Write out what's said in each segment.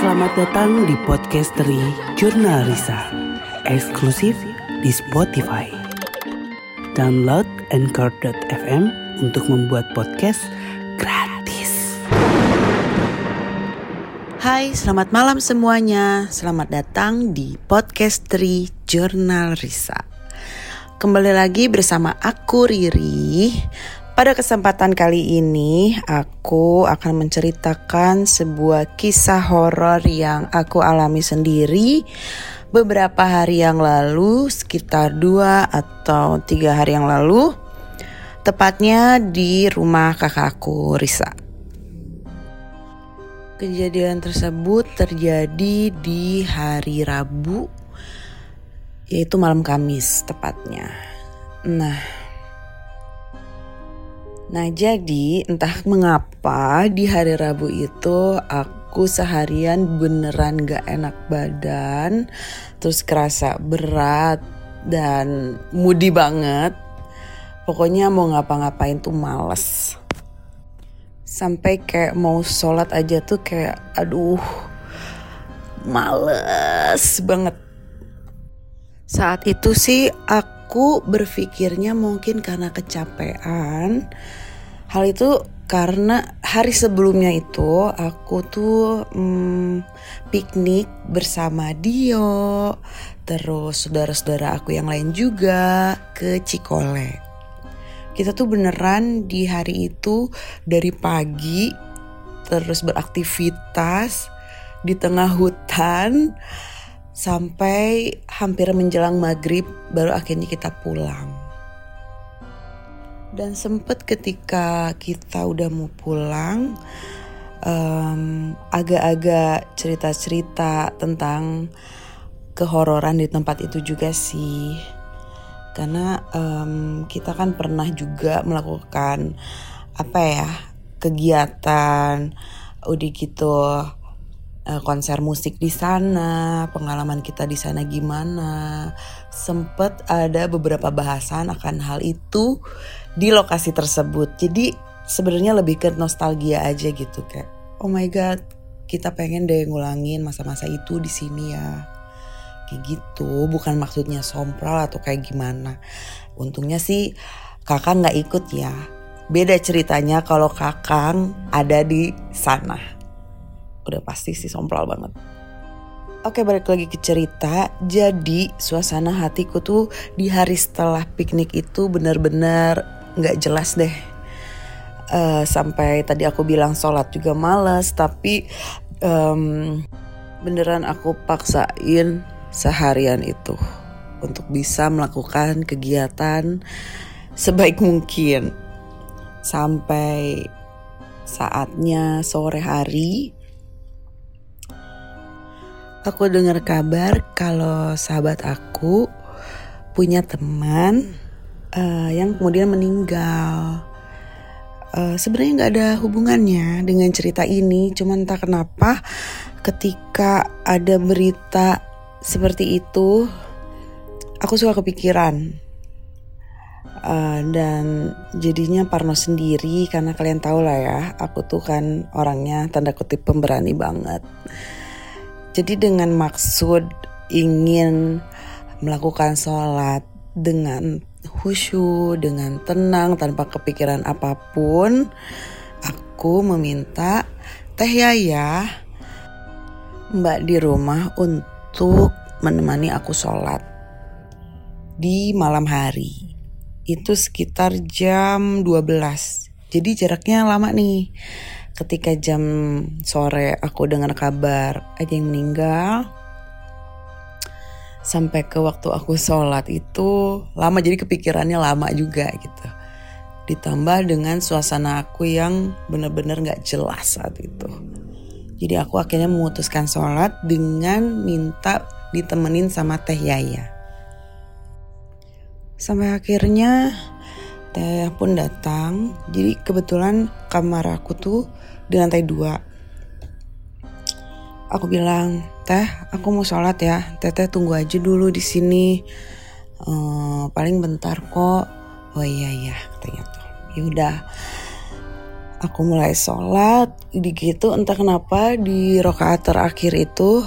Selamat datang di podcast dari Jurnal Risa, eksklusif di Spotify. Download Anchor.fm untuk membuat podcast gratis. Hai, selamat malam semuanya. Selamat datang di podcast dari Jurnal Risa. Kembali lagi bersama aku Riri pada kesempatan kali ini, aku akan menceritakan sebuah kisah horor yang aku alami sendiri beberapa hari yang lalu, sekitar dua atau tiga hari yang lalu, tepatnya di rumah kakakku Risa. Kejadian tersebut terjadi di hari Rabu, yaitu malam Kamis tepatnya. Nah, Nah jadi entah mengapa di hari Rabu itu aku seharian beneran gak enak badan Terus kerasa berat dan moody banget Pokoknya mau ngapa-ngapain tuh males Sampai kayak mau sholat aja tuh kayak aduh males banget Saat itu sih aku berpikirnya mungkin karena kecapean. Hal itu karena hari sebelumnya itu aku tuh hmm, piknik bersama Dio, terus saudara-saudara aku yang lain juga ke Cikole. Kita tuh beneran di hari itu dari pagi terus beraktivitas di tengah hutan sampai hampir menjelang maghrib baru akhirnya kita pulang. Dan sempet ketika kita udah mau pulang, um, agak-agak cerita-cerita tentang kehororan di tempat itu juga sih. Karena um, kita kan pernah juga melakukan apa ya kegiatan udah gitu uh, konser musik di sana, pengalaman kita di sana gimana. Sempet ada beberapa bahasan akan hal itu di lokasi tersebut. Jadi sebenarnya lebih ke nostalgia aja gitu kayak oh my god, kita pengen deh ngulangin masa-masa itu di sini ya. Kayak gitu, bukan maksudnya sompral atau kayak gimana. Untungnya sih kakak nggak ikut ya. Beda ceritanya kalau kakang ada di sana udah pasti sih sompral banget. Oke balik lagi ke cerita Jadi suasana hatiku tuh di hari setelah piknik itu bener-bener gak jelas deh. Uh, Sampai tadi aku bilang sholat juga males Tapi um, beneran aku paksain seharian itu Untuk bisa melakukan kegiatan sebaik mungkin. Sampai saatnya sore hari aku dengar kabar kalau sahabat aku punya teman uh, yang kemudian meninggal. Uh, Sebenarnya nggak ada hubungannya dengan cerita ini, cuman entah kenapa ketika ada berita seperti itu, aku suka kepikiran. Uh, dan jadinya Parno sendiri karena kalian tahu lah ya, aku tuh kan orangnya tanda kutip pemberani banget. Jadi dengan maksud ingin melakukan sholat dengan khusyuk, dengan tenang, tanpa kepikiran apa pun, aku meminta Teh Yaya, Mbak di rumah untuk menemani aku sholat di malam hari. Itu sekitar jam 12. Jadi jaraknya lama nih ketika jam sore aku dengar kabar ada yang meninggal sampai ke waktu aku sholat itu lama jadi kepikirannya lama juga gitu. Ditambah dengan suasana aku yang benar-benar nggak jelas saat itu. Jadi aku akhirnya memutuskan sholat dengan minta ditemenin sama teh Yaya. Sampai akhirnya teh pun datang. Jadi kebetulan kamar aku tuh di lantai dua. Aku bilang teh aku mau sholat ya. Teteh tunggu aja dulu di sini. Uh, paling bentar kok. Oh iya iya katanya tuh. Ya udah. Aku mulai sholat. Di gitu entah kenapa di rokaat terakhir itu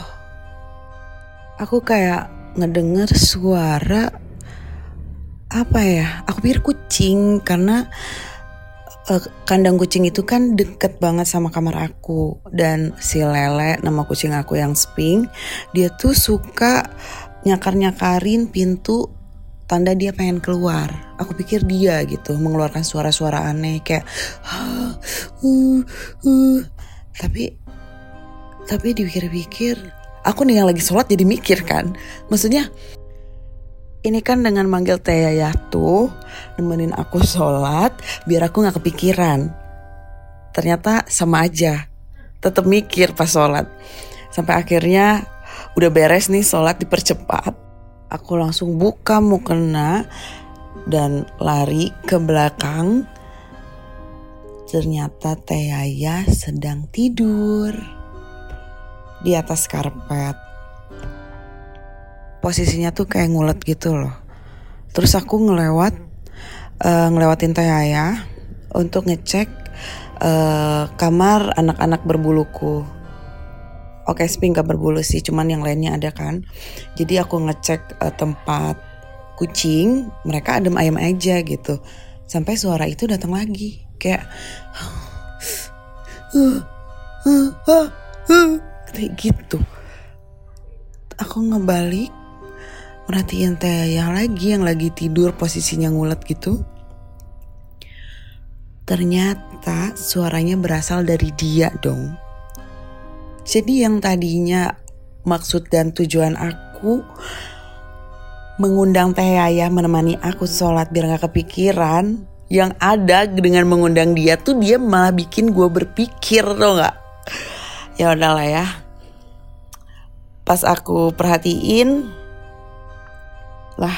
aku kayak ngedenger suara apa ya? Aku pikir kucing karena uh, kandang kucing itu kan deket banget sama kamar aku. Dan si Lele nama kucing aku yang Sping dia tuh suka nyakar-nyakarin pintu tanda dia pengen keluar. Aku pikir dia gitu mengeluarkan suara-suara aneh kayak uh, uh. tapi tapi dipikir-pikir aku nih yang lagi sholat jadi mikir kan. Maksudnya ini kan dengan manggil Teh tuh nemenin aku sholat biar aku nggak kepikiran. Ternyata sama aja, tetap mikir pas sholat. Sampai akhirnya udah beres nih sholat dipercepat. Aku langsung buka mukena dan lari ke belakang. Ternyata Teh Yayah sedang tidur di atas karpet posisinya tuh kayak ngulet gitu loh. Terus aku ngelewat uh, ngelewatin Teh Ayah untuk ngecek uh, kamar anak-anak berbuluku. Oke, Sping gak berbulu sih, cuman yang lainnya ada kan. Jadi aku ngecek uh, tempat kucing, mereka adem ayam aja gitu. Sampai suara itu datang lagi, kayak kayak gitu. Aku ngebalik, merhatiin Teh yang lagi yang lagi tidur posisinya ngulet gitu. Ternyata suaranya berasal dari dia dong. Jadi yang tadinya maksud dan tujuan aku mengundang Teh Yaya menemani aku sholat biar gak kepikiran. Yang ada dengan mengundang dia tuh dia malah bikin gue berpikir tuh gak. Ya udahlah ya. Pas aku perhatiin lah,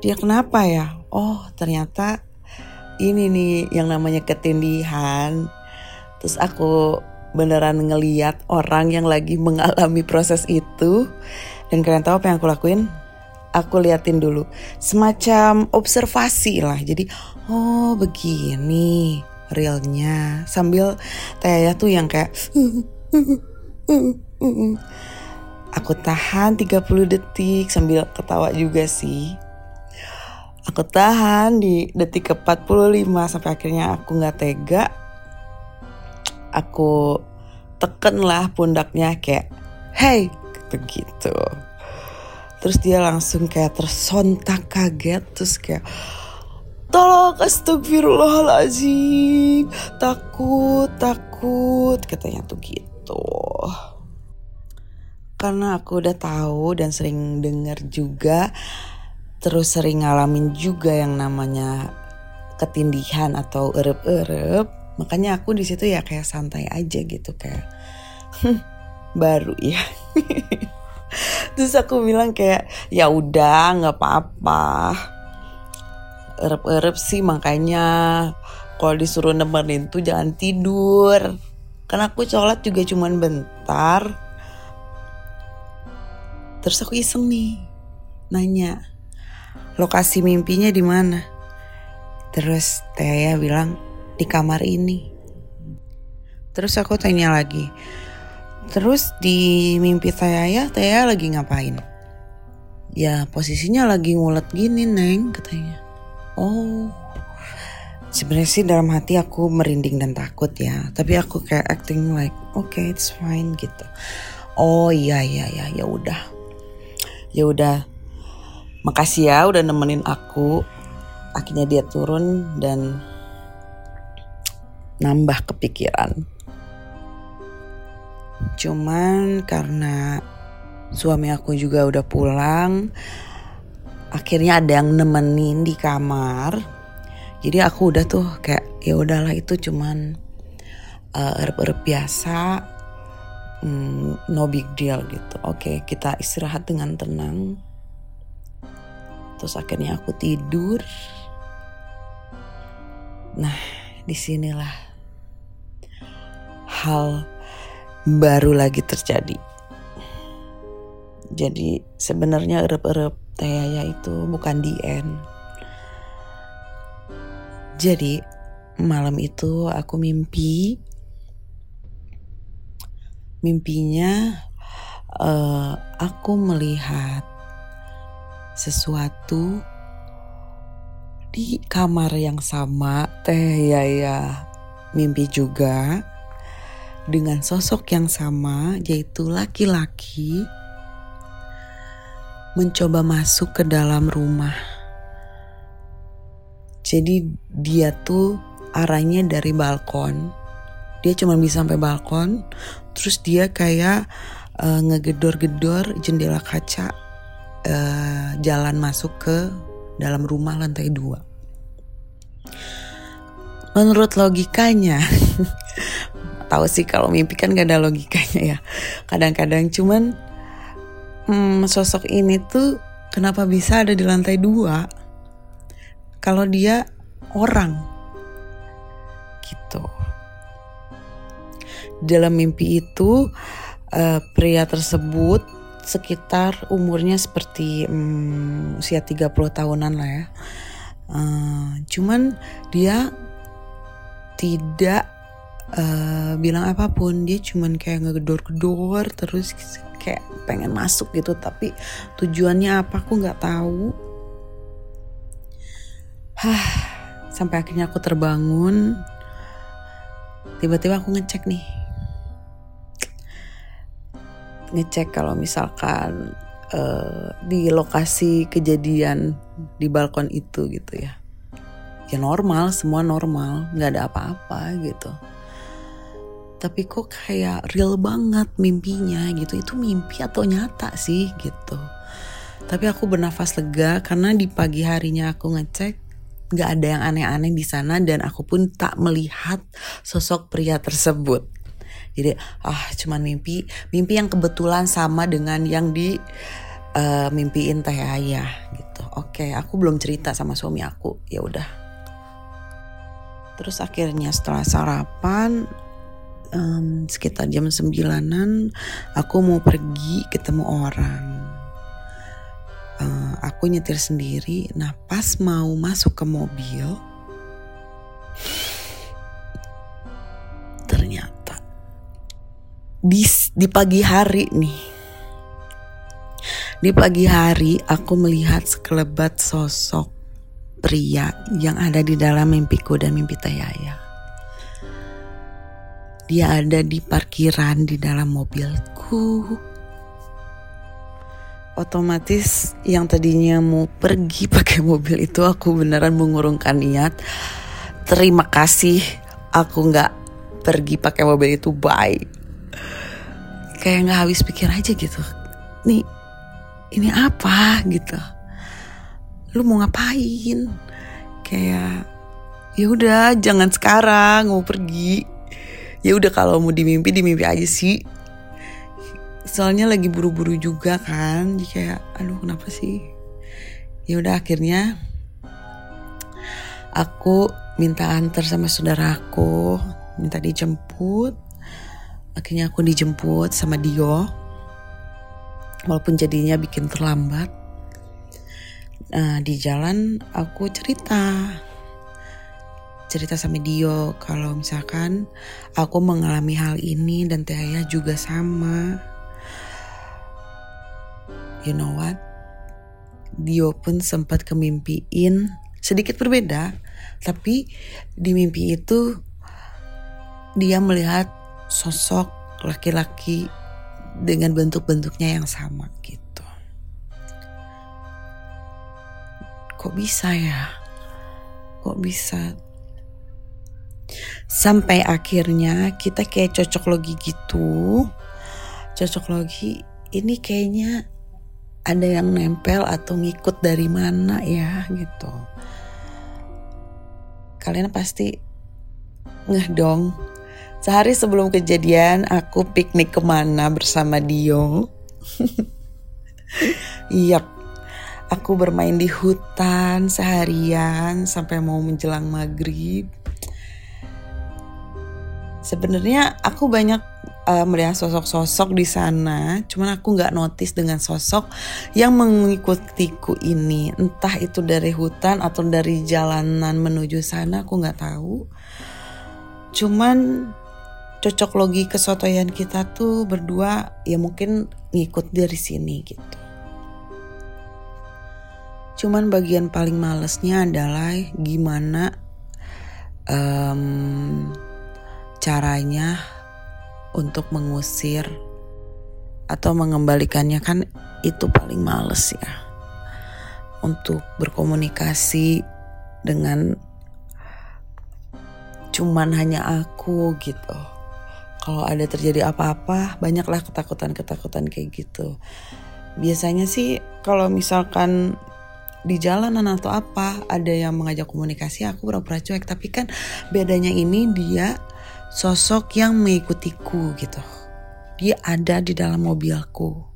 dia kenapa ya? Oh, ternyata ini nih yang namanya ketindihan. Terus aku beneran ngeliat orang yang lagi mengalami proses itu. Dan kalian tahu apa yang aku lakuin? Aku liatin dulu. Semacam observasi lah. Jadi, oh begini realnya. Sambil Taya tuh yang kayak... Aku tahan 30 detik sambil ketawa juga sih. Aku tahan di detik ke 45 sampai akhirnya aku nggak tega. Aku teken lah pundaknya kayak, hey, begitu. Terus dia langsung kayak tersontak kaget terus kayak, tolong astagfirullahaladzim, takut, takut, katanya tuh gitu karena aku udah tahu dan sering denger juga terus sering ngalamin juga yang namanya ketindihan atau erep-erep makanya aku di situ ya kayak santai aja gitu kayak baru ya. Terus aku bilang kayak ya udah nggak apa-apa. Erep-erep sih makanya kalau disuruh nemenin tuh jangan tidur. Karena aku sholat juga cuman bentar Terus aku iseng nih, nanya, lokasi mimpinya di mana? Terus Taya bilang, di kamar ini. Terus aku tanya lagi, terus di mimpi Taya, Taya lagi ngapain? Ya posisinya lagi ngulet gini neng katanya. Oh, sebenarnya sih dalam hati aku merinding dan takut ya. Tapi aku kayak acting like, okay, it's fine gitu. Oh iya iya iya ya udah ya udah. Makasih ya udah nemenin aku. Akhirnya dia turun dan nambah kepikiran. Cuman karena suami aku juga udah pulang akhirnya ada yang nemenin di kamar. Jadi aku udah tuh kayak ya udahlah itu cuman uh, erep-erep biasa hmm, no big deal gitu. Oke, kita istirahat dengan tenang. Terus akhirnya aku tidur. Nah, di sinilah hal baru lagi terjadi. Jadi sebenarnya erep-erep Tayaya itu bukan di end. Jadi malam itu aku mimpi mimpinya uh, aku melihat sesuatu di kamar yang sama. Teh ya ya. Mimpi juga dengan sosok yang sama yaitu laki-laki mencoba masuk ke dalam rumah. Jadi dia tuh arahnya dari balkon. Dia cuma bisa sampai balkon. Terus dia kayak uh, ngegedor-gedor jendela kaca uh, jalan masuk ke dalam rumah lantai dua. Menurut logikanya, tahu sih kalau mimpi kan gak ada logikanya ya. Kadang-kadang cuman hmm, sosok ini tuh kenapa bisa ada di lantai dua? kalau dia orang gitu. Dalam mimpi itu uh, pria tersebut sekitar umurnya seperti um, usia 30 tahunan lah ya. Uh, cuman dia tidak uh, bilang apa pun, dia cuman kayak ngegedor-gedor terus kayak pengen masuk gitu tapi tujuannya apa aku nggak tahu Hah, sampai akhirnya aku terbangun. Tiba-tiba aku ngecek nih. Ngecek kalau misalkan uh, di lokasi kejadian di balkon itu gitu ya. Ya normal, semua normal, nggak ada apa-apa gitu. Tapi kok kayak real banget mimpinya gitu. Itu mimpi atau nyata sih gitu. Tapi aku bernafas lega karena di pagi harinya aku ngecek Gak ada yang aneh-aneh di sana dan aku pun tak melihat sosok pria tersebut. Jadi ah cuman mimpi, mimpi yang kebetulan sama dengan yang di uh, mimpiin teh ayah gitu. Oke, aku belum cerita sama suami aku. Ya udah. Terus akhirnya setelah sarapan um, sekitar jam sembilanan aku mau pergi ketemu orang uh, aku nyetir sendiri. Nah pas mau masuk ke mobil, ternyata di di pagi hari nih, di pagi hari aku melihat sekelebat sosok pria yang ada di dalam mimpiku dan mimpi Tayaya. Dia ada di parkiran di dalam mobilku. Otomatis yang tadinya mau pergi pakai mobil itu aku beneran mengurungkan niat. Terima kasih aku nggak pergi pakai mobil itu. Bye kayak nggak habis pikir aja gitu. Nih ini apa gitu? Lu mau ngapain? Kayak ya udah jangan sekarang mau pergi. Ya udah kalau mau dimimpi dimimpi aja sih. Soalnya lagi buru-buru juga kan jadi kayak aduh kenapa sih? Ya udah akhirnya aku minta antar sama saudaraku minta dijemput akhirnya aku dijemput sama Dio. Walaupun jadinya bikin terlambat. Nah di jalan aku cerita. Cerita sama Dio kalau misalkan aku mengalami hal ini dan Teh juga sama. You know what? Dio pun sempat kemimpiin sedikit berbeda, tapi di mimpi itu dia melihat sosok laki-laki dengan bentuk-bentuknya yang sama gitu. Kok bisa ya? Kok bisa? Sampai akhirnya kita kayak cocok logi gitu. Cocok logi ini kayaknya ada yang nempel atau ngikut dari mana ya gitu. Kalian pasti ngeh dong. Sehari sebelum kejadian aku piknik ke mana bersama Dio. Yap, aku bermain di hutan seharian sampai mau menjelang maghrib. Sebenarnya aku banyak uh, melihat sosok-sosok di sana, cuman aku nggak notice dengan sosok yang mengikutiku ini. Entah itu dari hutan atau dari jalanan menuju sana, aku nggak tahu. cuman cocok logi kesotoyan kita tuh berdua ya mungkin ngikut dari sini gitu. Cuman bagian paling malesnya adalah gimana um, caranya untuk mengusir atau mengembalikannya kan itu paling males ya. Untuk berkomunikasi dengan cuman hanya aku gitu kalau ada terjadi apa-apa banyaklah ketakutan-ketakutan kayak gitu. Biasanya sih kalau misalkan di jalanan atau apa ada yang mengajak komunikasi aku pura-pura cuek. Tapi kan bedanya ini dia sosok yang mengikutiku gitu. Dia ada di dalam mobilku.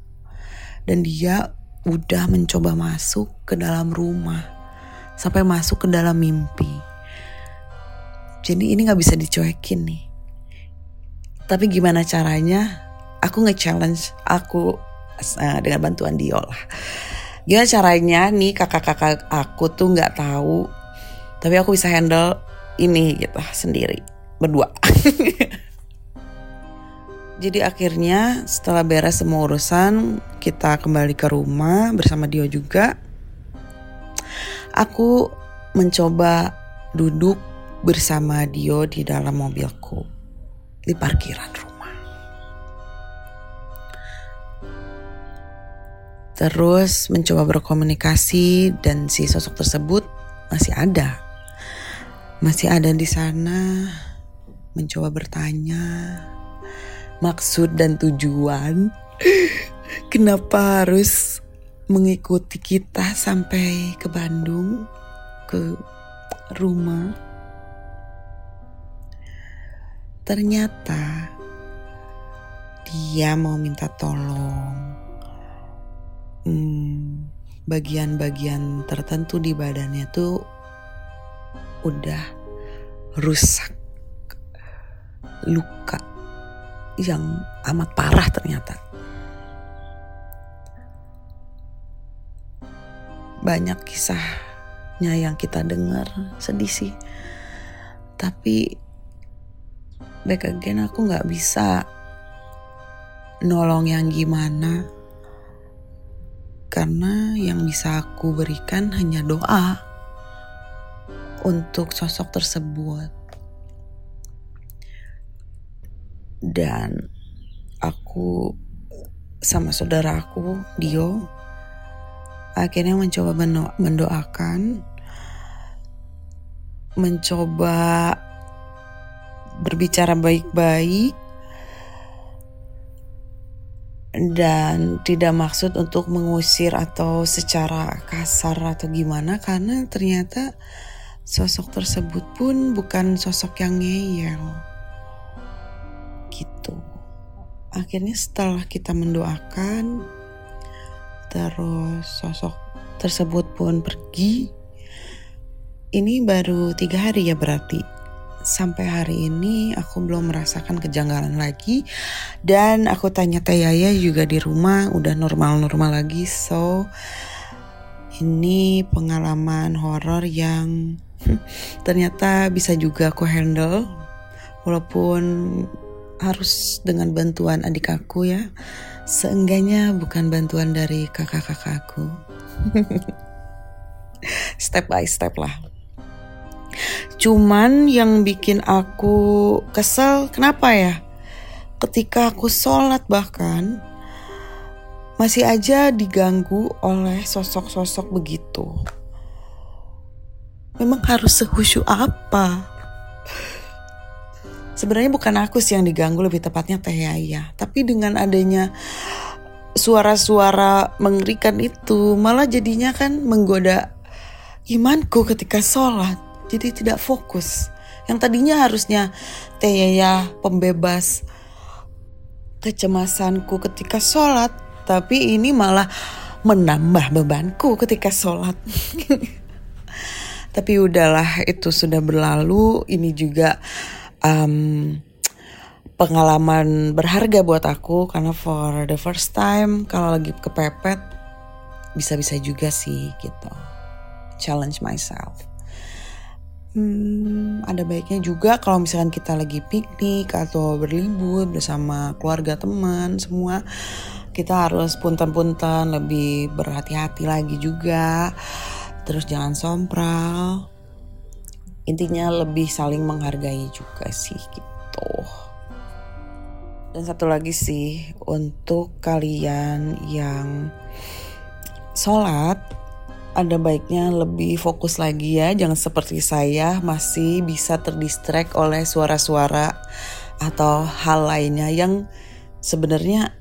Dan dia udah mencoba masuk ke dalam rumah. Sampai masuk ke dalam mimpi. Jadi ini nggak bisa dicuekin nih tapi gimana caranya? Aku nge-challenge aku uh, dengan bantuan Dio lah. Gimana caranya nih kakak-kakak aku tuh nggak tahu, tapi aku bisa handle ini gitu sendiri berdua. Jadi akhirnya setelah beres semua urusan, kita kembali ke rumah bersama Dio juga. Aku mencoba duduk bersama Dio di dalam mobilku di parkiran rumah. Terus mencoba berkomunikasi dan si sosok tersebut masih ada. Masih ada di sana mencoba bertanya maksud dan tujuan kenapa harus mengikuti kita sampai ke Bandung ke rumah Ternyata dia mau minta tolong. Hmm, bagian-bagian tertentu di badannya tuh udah rusak, luka yang amat parah ternyata. Banyak kisahnya yang kita dengar sedih sih, tapi back again aku nggak bisa nolong yang gimana. Karena yang bisa aku berikan hanya doa untuk sosok tersebut. Dan aku sama saudara aku Dio akhirnya mencoba mendoakan mencoba berbicara baik-baik dan tidak maksud untuk mengusir atau secara kasar atau gimana karena ternyata sosok tersebut pun bukan sosok yang ngeyel. Gitu. Akhirnya setelah kita mendoakan terus sosok tersebut pun pergi ini baru tiga hari ya berarti sampai hari ini aku belum merasakan kejanggalan lagi. Dan aku tanya Teh Yaya juga di rumah udah normal-normal lagi. So ini pengalaman horor yang ternyata bisa juga aku handle. Walaupun harus dengan bantuan adik aku ya. Seenggaknya bukan bantuan dari kakak-kakakku step by step lah Cuman yang bikin aku kesel kenapa ya? Ketika aku sholat bahkan masih aja diganggu oleh sosok-sosok begitu. Memang harus sehusu apa? Sebenarnya bukan aku sih yang diganggu lebih tepatnya Teh Yaya. Tapi dengan adanya suara-suara mengerikan itu malah jadinya kan menggoda imanku ketika sholat jadi tidak fokus. Yang tadinya harusnya Teyaya pembebas kecemasanku ketika sholat, tapi ini malah menambah bebanku ketika sholat. tapi udahlah itu sudah berlalu. Ini juga um, pengalaman berharga buat aku karena for the first time kalau lagi kepepet bisa-bisa juga sih gitu. Challenge myself. Hmm, ada baiknya juga kalau misalkan kita lagi piknik atau berlibur bersama keluarga teman semua kita harus punten-punten lebih berhati-hati lagi juga. Terus jangan sompral. Intinya lebih saling menghargai juga sih gitu. Dan satu lagi sih untuk kalian yang sholat ada baiknya lebih fokus lagi ya. Jangan seperti saya masih bisa terdistract oleh suara-suara atau hal lainnya yang sebenarnya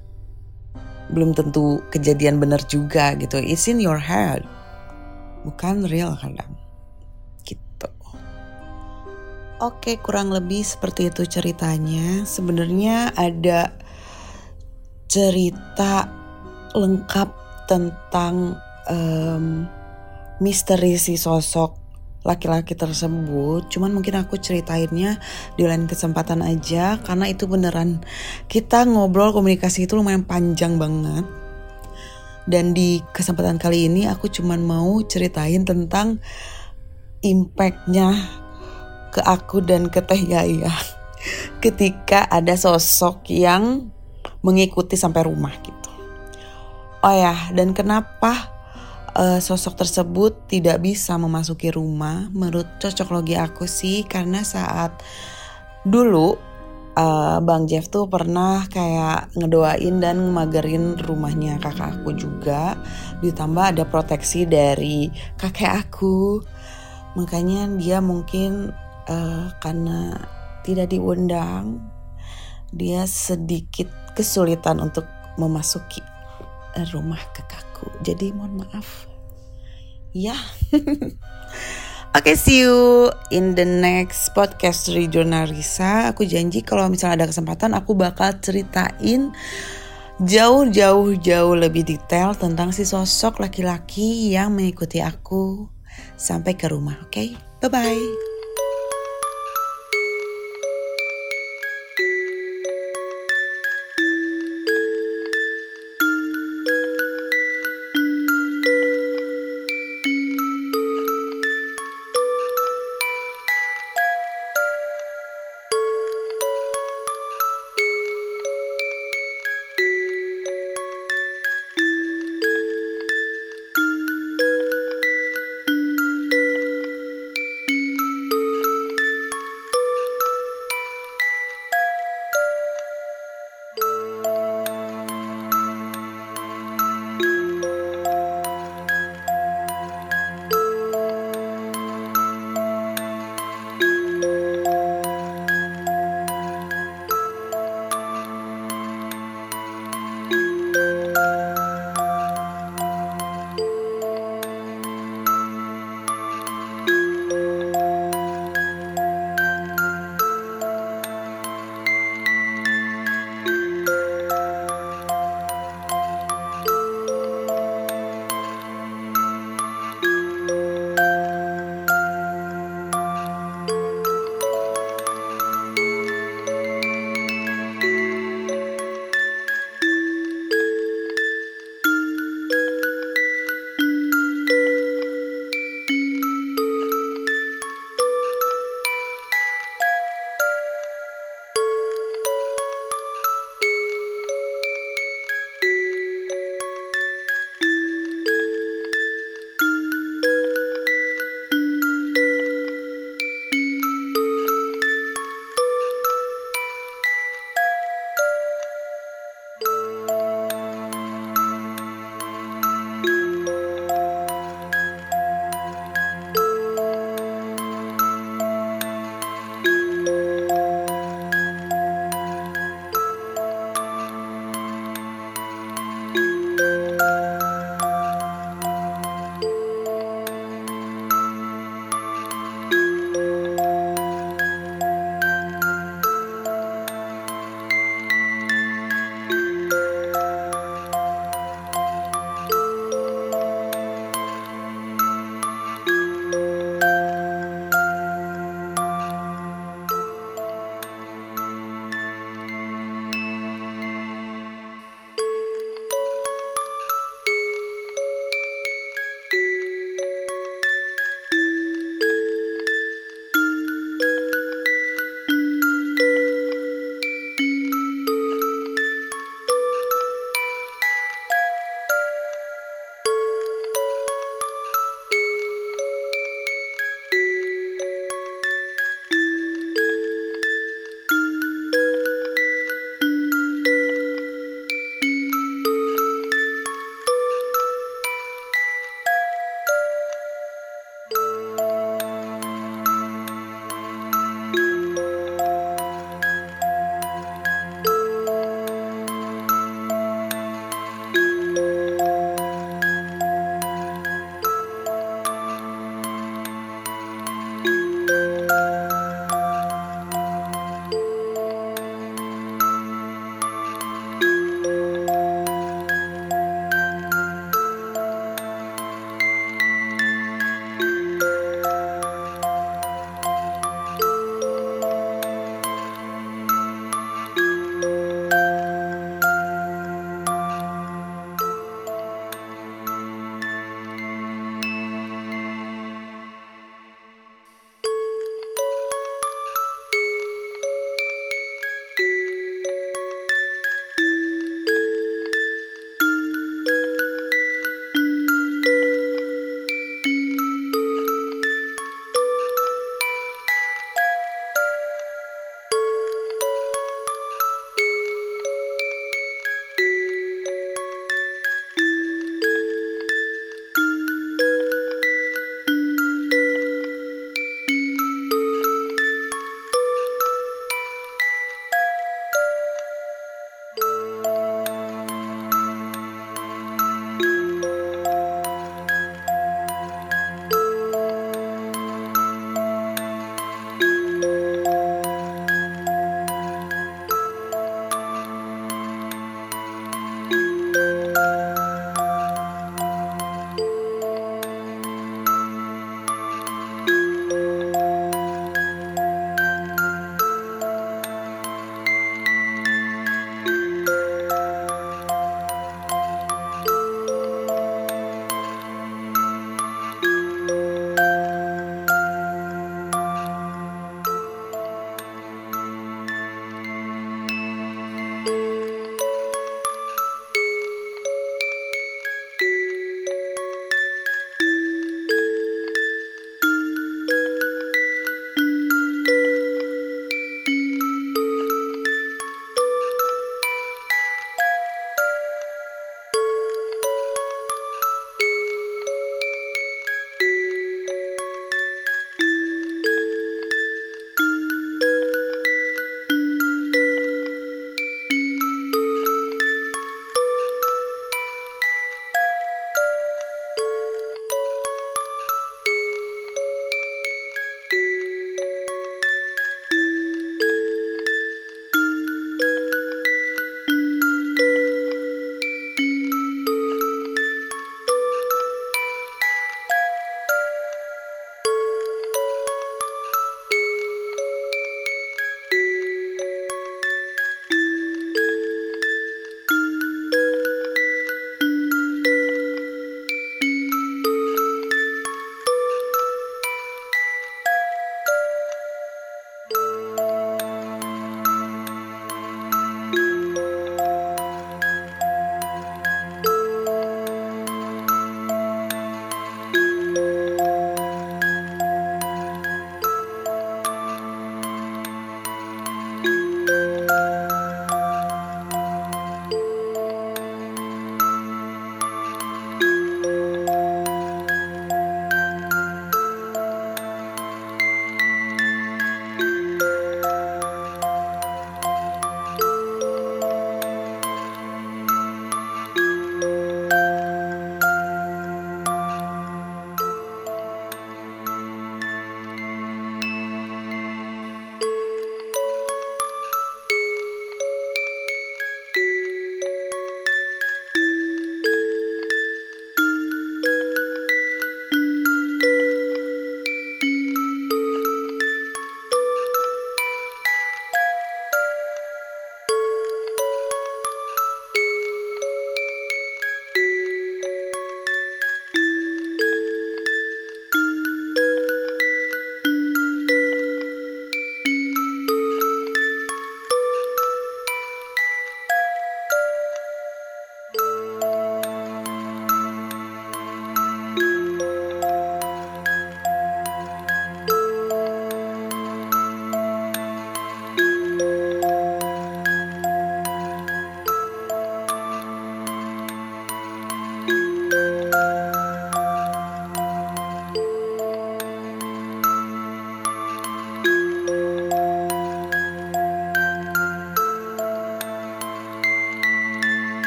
belum tentu kejadian benar juga gitu. It's in your head bukan real kadang. Gitu. Oke kurang lebih seperti itu ceritanya. Sebenarnya ada cerita lengkap tentang um, misteri si sosok laki-laki tersebut. Cuman mungkin aku ceritainnya di lain kesempatan aja karena itu beneran kita ngobrol komunikasi itu lumayan panjang banget. Dan di kesempatan kali ini aku cuman mau ceritain tentang impactnya ke aku dan ke Teh Yaya. Ketika ada sosok yang mengikuti sampai rumah gitu. Oh ya dan kenapa uh, sosok tersebut tidak bisa memasuki rumah. Menurut cocok logi aku sih karena saat dulu uh, Bang Jeff tuh pernah kayak ngedoain dan magerin rumahnya kakak aku juga. Ditambah ada proteksi dari kakek aku. Makanya dia mungkin uh, karena tidak diundang dia sedikit kesulitan untuk memasuki rumah kakakku. Jadi mohon maaf. Ya. Oke, okay, see you in the next podcast dari Risa. Aku janji kalau misalnya ada kesempatan aku bakal ceritain jauh-jauh jauh lebih detail tentang si sosok laki-laki yang mengikuti aku sampai ke rumah. Oke, okay? bye-bye.